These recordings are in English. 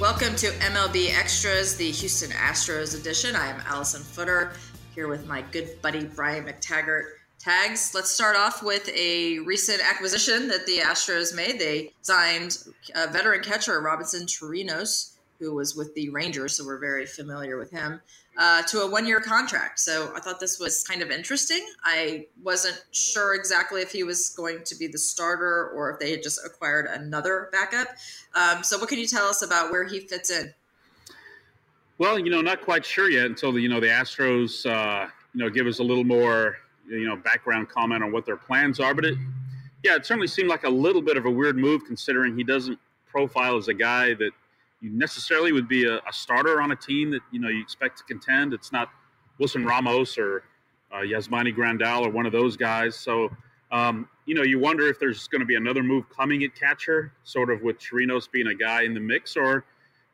Welcome to MLB Extras, the Houston Astros edition. I am Allison Footer here with my good buddy Brian McTaggart. Tags, let's start off with a recent acquisition that the Astros made. They signed veteran catcher, Robinson Chirinos, who was with the Rangers, so we're very familiar with him, uh, to a one year contract. So I thought this was kind of interesting. I wasn't sure exactly if he was going to be the starter or if they had just acquired another backup. Um, so, what can you tell us about where he fits in? Well, you know, not quite sure yet until the, you know the Astros, uh, you know, give us a little more, you know, background comment on what their plans are. But it, yeah, it certainly seemed like a little bit of a weird move considering he doesn't profile as a guy that you necessarily would be a, a, starter on a team that you know you expect to contend. It's not Wilson Ramos or uh, Yasmani Grandal or one of those guys. So um, you know you wonder if there's going to be another move coming at catcher, sort of with Chirinos being a guy in the mix, or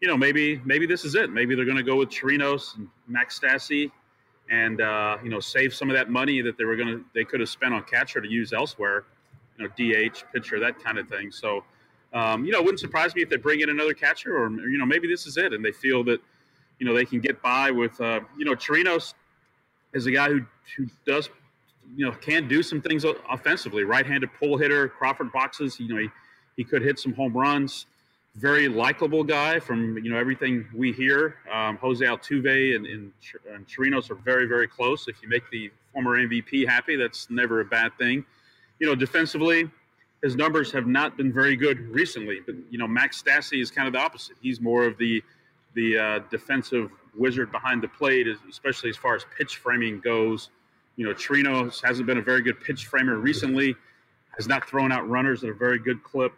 you know maybe maybe this is it. Maybe they're going to go with Chirinos and Max Stassi, and uh, you know save some of that money that they were going to they could have spent on catcher to use elsewhere, you know DH pitcher that kind of thing. So um, you know, it wouldn't surprise me if they bring in another catcher, or you know, maybe this is it, and they feel that you know they can get by with uh, you know Chirinos is a guy who who does you know can do some things offensively. Right-handed pull hitter, Crawford boxes. You know, he, he could hit some home runs. Very likable guy from you know everything we hear. Um, Jose Altuve and, and, Chirinos are very very close. If you make the former MVP happy, that's never a bad thing. You know, defensively, his numbers have not been very good recently. But you know, Max Stassi is kind of the opposite. He's more of the the uh, defensive wizard behind the plate, especially as far as pitch framing goes. You know, Trino hasn't been a very good pitch framer recently. Has not thrown out runners at a very good clip.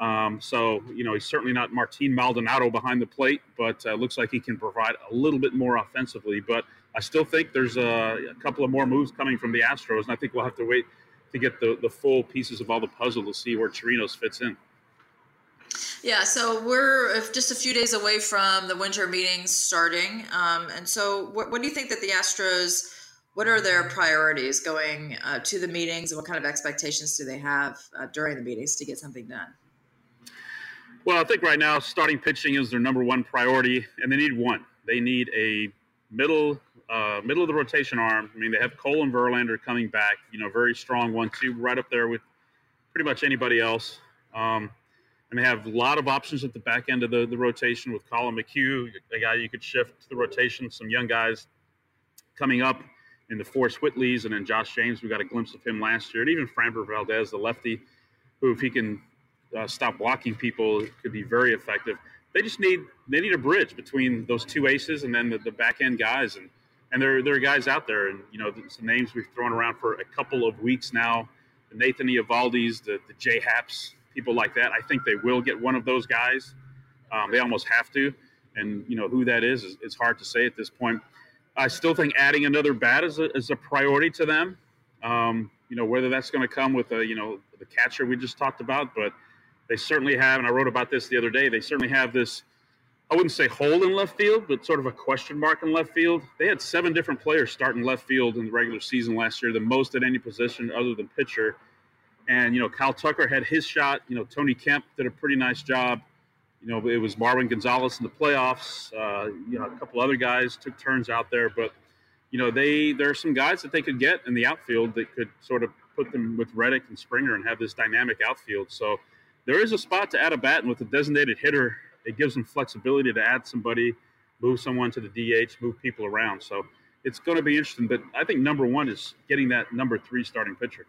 Um, so you know, he's certainly not Martin Maldonado behind the plate, but uh, looks like he can provide a little bit more offensively. But I still think there's a, a couple of more moves coming from the Astros, and I think we'll have to wait to get the, the full pieces of all the puzzle to see where Chirinos fits in. Yeah, so we're just a few days away from the winter meetings starting. Um, and so, what, what, do you think that the Astros, what are their priorities going uh, to the meetings, and what kind of expectations do they have uh, during the meetings to get something done? Well, I think right now starting pitching is their number one priority, and they need one. They need a middle uh, middle of the rotation arm. I mean, they have Cole and Verlander coming back. You know, very strong one two, right up there with pretty much anybody else. Um, and they have a lot of options at the back end of the, the rotation with Collin McHugh, a guy you could shift to the rotation. Some young guys coming up in the Forrest Whitleys, and then Josh James. We got a glimpse of him last year, and even Framber Valdez, the lefty, who if he can uh, stop blocking people, could be very effective. They just need they need a bridge between those two aces and then the, the back end guys, and and there, there are guys out there, and you know, some names we've thrown around for a couple of weeks now. The Nathan Eovaldi's, the, the J Happs, people like that. I think they will get one of those guys. Um, they almost have to, and you know who that is, is it's hard to say at this point. I still think adding another bat is a, is a priority to them. Um, you know whether that's going to come with a you know the catcher we just talked about, but they certainly have, and I wrote about this the other day. They certainly have this I wouldn't say hole in left field, but sort of a question mark in left field. They had seven different players starting left field in the regular season last year, the most at any position other than pitcher. And, you know, Kyle Tucker had his shot. You know, Tony Kemp did a pretty nice job. You know, it was Marwin Gonzalez in the playoffs. Uh, you know, a couple other guys took turns out there. But, you know, they there are some guys that they could get in the outfield that could sort of put them with Reddick and Springer and have this dynamic outfield. So there is a spot to add a bat, and with a designated hitter it gives them flexibility to add somebody, move someone to the DH, move people around. So it's going to be interesting. But I think number one is getting that number three starting pitcher.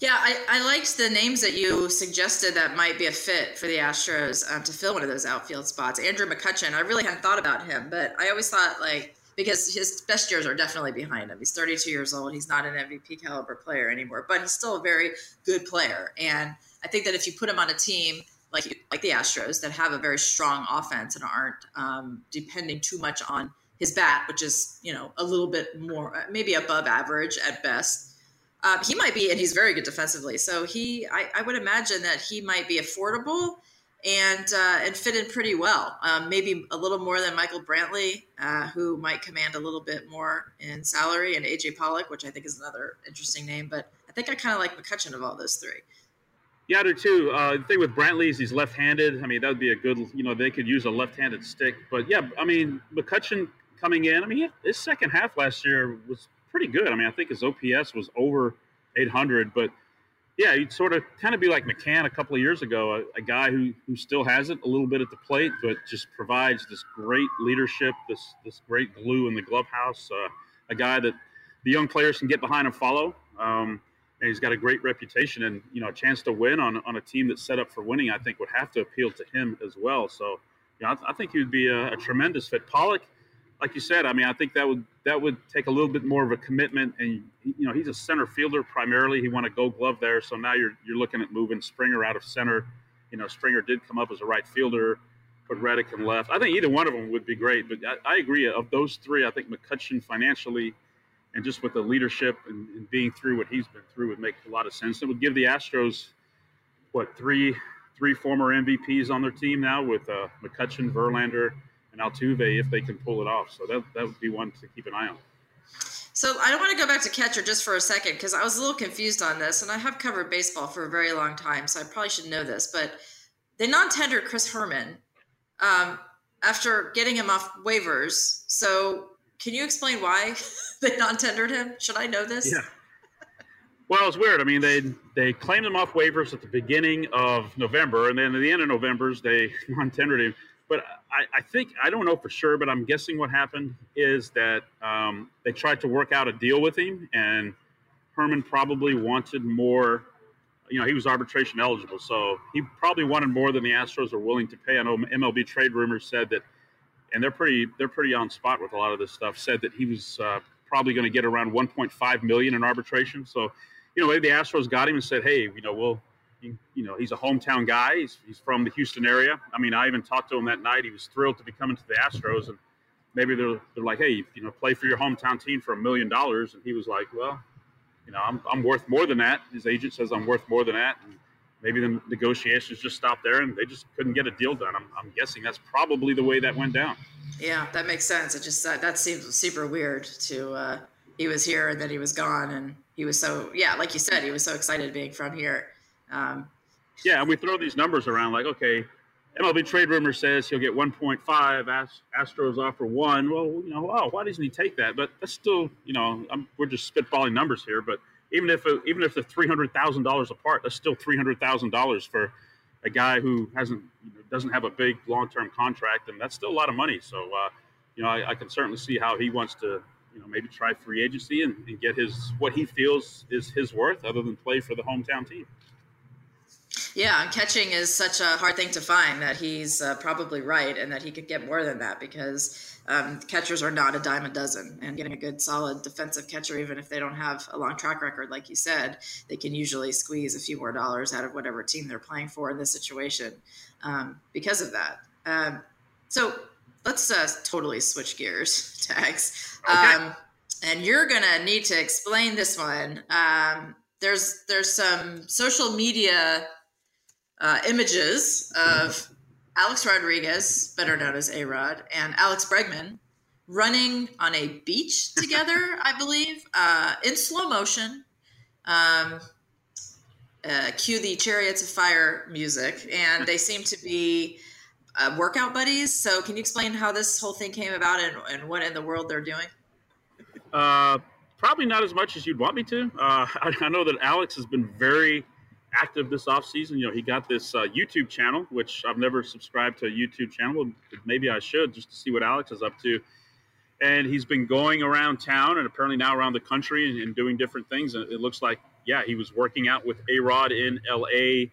Yeah, I, I liked the names that you suggested that might be a fit for the Astros uh, to fill one of those outfield spots. Andrew McCutchen, I really hadn't thought about him, but I always thought like because his best years are definitely behind him. He's 32 years old. He's not an MVP caliber player anymore, but he's still a very good player. And I think that if you put him on a team like like the Astros that have a very strong offense and aren't um, depending too much on his bat, which is you know a little bit more maybe above average at best. Uh, he might be, and he's very good defensively. So he, I, I would imagine that he might be affordable and uh, and fit in pretty well. Um, maybe a little more than Michael Brantley, uh, who might command a little bit more in salary, and AJ Pollock, which I think is another interesting name. But I think I kind of like McCutchen of all those three. Yeah, I too. Uh, the thing with Brantley is he's left-handed. I mean, that would be a good. You know, they could use a left-handed stick. But yeah, I mean, McCutchen coming in. I mean, his second half last year was pretty good. I mean, I think his OPS was over 800. But yeah, he'd sort of kind of be like McCann a couple of years ago, a, a, guy who who still has it a little bit at the plate, but just provides this great leadership, this this great glue in the clubhouse. Uh, a guy that the young players can get behind and follow. Um, and he's got a great reputation and you know a chance to win on, on a team that's set up for winning i think would have to appeal to him as well. So you know, I, th- I think he would be a, a, tremendous fit. Pollock like you said i mean i think that would that would take a little bit more of a commitment and you know he's a center fielder primarily. He won a gold glove there. So now you're you're looking at moving springer out of center. You know springer did come up as a right fielder put reddick in left. I think either one of them would be great but i, I agree of those three i think McCutchen financially and just with the leadership and, and, being through what he's been through would make a lot of sense. It would give the Astros what three three former MVPs on their team now with uh, McCutchen, Verlander, and Altuve if they can pull it off. So that that would be one to keep an eye on. So I don't want to go back to catcher just for a second because I was a little confused on this, and I have covered baseball for a very long time, so I probably should know this. But they non-tendered Chris Herrmann um, after getting him off waivers. So can you explain why they non-tendered him? Should I know this? Yeah. Well, it's weird. I mean, they they claimed him off waivers at the beginning of November, and then at the end of November, they non-tendered him. But I, I think I don't know for sure, but I'm guessing what happened is that um, they tried to work out a deal with him, and Herrmann probably wanted more. You know, he was arbitration eligible, so he probably wanted more than the Astros were willing to pay. I know MLB trade rumors said that and they're pretty they're pretty on spot with a lot of this stuff. Said that he was uh, probably going to get around 1.5 million in arbitration. So, you know, maybe the Astros got him and said, hey, you know, we'll. You know, he's a hometown guy. He's, he's from the Houston area. I mean, I even talked to him that night. He was thrilled to be coming to the Astros, and maybe they're, they're like, hey, you know, play for your hometown team for a million dollars. And he was like, well, you know, I'm, I'm worth more than that. His agent says I'm worth more than that. And maybe the negotiations just stopped there and they just couldn't get a deal done. I'm, I'm guessing that's probably the way that went down. Yeah, that makes sense. It just uh, that seems super weird. To uh, he was here and then he was gone, and he was so yeah, like you said, he was so excited being from here. Um, yeah, and we throw these numbers around like, okay, MLB trade rumor says he'll get 1.5. Astros offer one. Well, you know, oh, why doesn't he take that? But that's still, you know, I'm, we're just spitballing numbers here, but even if it, even if they're three hundred thousand dollars apart, that's still three hundred thousand dollars for a guy who hasn't doesn't have a big long term contract, and that's still a lot of money. So, uh, you know, I, I, can certainly see how he wants to, you know, maybe try free agency and, and get his what he feels is his worth, other than play for the hometown team. Yeah, and catching is such a hard thing to find that he's uh, probably right, and that he could get more than that because um, catchers are not a dime a dozen, and getting a good, solid defensive catcher, even if they don't have a long track record, like you said, they can usually squeeze a few more dollars out of whatever team they're playing for in this situation um, because of that. Um, so let's uh, totally switch gears, tags. Okay. Um, and you're gonna need to explain this one. Um, there's there's some social media uh, images of Alex Rodriguez, better known as A Rod, and Alex Bregman running on a beach together, I believe, uh, in slow motion. Um, uh, cue the Chariots of Fire music, and they seem to be uh, workout buddies. So, can you explain how this whole thing came about and, and what in the world they're doing? Uh, probably not as much as you'd want me to. Uh, I, I know that Alex has been very active this off season. You know, he got this uh, YouTube channel, which I've never subscribed to a YouTube channel. Maybe I should just to see what Alex is up to. And he's been going around town and apparently now around the country and, and doing different things. And it looks like, yeah, he was working out with A Rod in LA.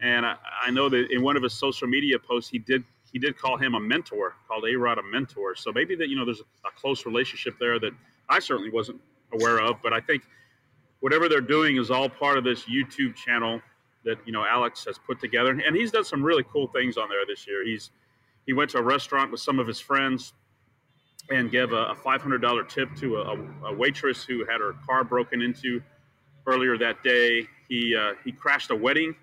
And I, I, know that in one of his social media posts, he did he did call him a mentor, called A Rod a mentor. So maybe that you know there's a, a close relationship there that I certainly wasn't aware of. But I think whatever they're doing is all part of this YouTube channel that you know Alex has put together, and he's done some really cool things on there this year. He's he went to a restaurant with some of his friends and gave a, a $500 tip to a, a, waitress who had her car broken into earlier that day. He uh, he crashed a wedding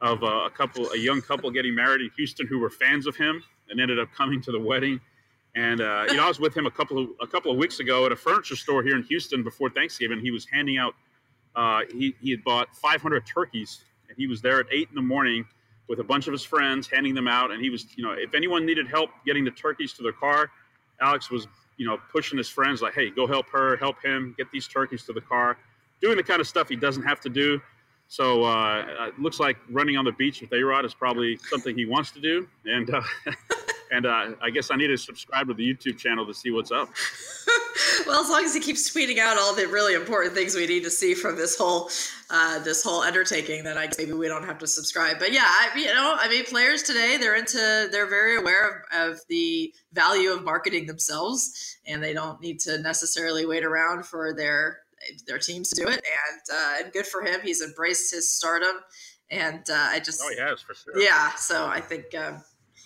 of a, a couple, a young couple getting married in Houston who were fans of him and ended up coming to the wedding. And uh, you know, I was with him a couple of a couple of weeks ago at a furniture store here in Houston before Thanksgiving. He was handing out uh, he, he had bought 500 turkeys and he was there at eight in the morning with a bunch of his friends, handing them out. And he was, you know, if anyone needed help getting the turkeys to their car, Alex was, you know, pushing his friends like, "Hey, go help her, help him, get these turkeys to the car," doing the kind of stuff he doesn't have to do. So uh, it looks like running on the beach with A Rod is probably something he wants to do, and uh, and uh, I guess I need to subscribe to the YouTube channel to see what's up. well, as long as he keeps tweeting out all the really important things we need to see from this whole uh, this whole undertaking, then I guess maybe we don't have to subscribe. But yeah, I, you know, I mean, players today they're into they're very aware of, of the value of marketing themselves, and they don't need to necessarily wait around for their their teams to do it, and uh, and good for him. He's embraced his stardom, and uh, I just oh he has for sure. Yeah, so I think um,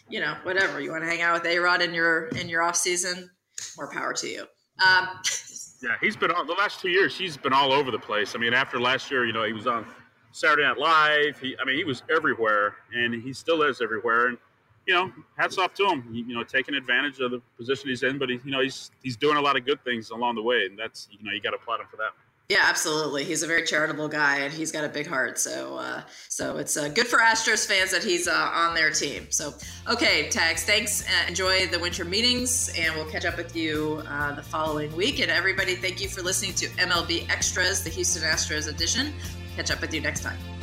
you know whatever you want to hang out with A Rod in your in your off season, more power to you. Um, yeah, he's been on the last two years. He's been all over the place. I mean, after last year, you know, he was on Saturday Night Live. He, I mean, he was everywhere, and he still is everywhere. And you know, hats off to him. You know, taking advantage of the position he's in, but he, you know, he's he's doing a lot of good things along the way, and that's you know, you got to applaud him for that. Yeah, absolutely. He's a very charitable guy, and he's got a big heart. So, uh, so it's uh, good for Astros fans that he's uh, on their team. So, okay, Tags, thanks. Uh, enjoy the winter meetings, and we'll catch up with you uh, the following week. And everybody, thank you for listening to MLB Extras, the Houston Astros edition. Catch up with you next time.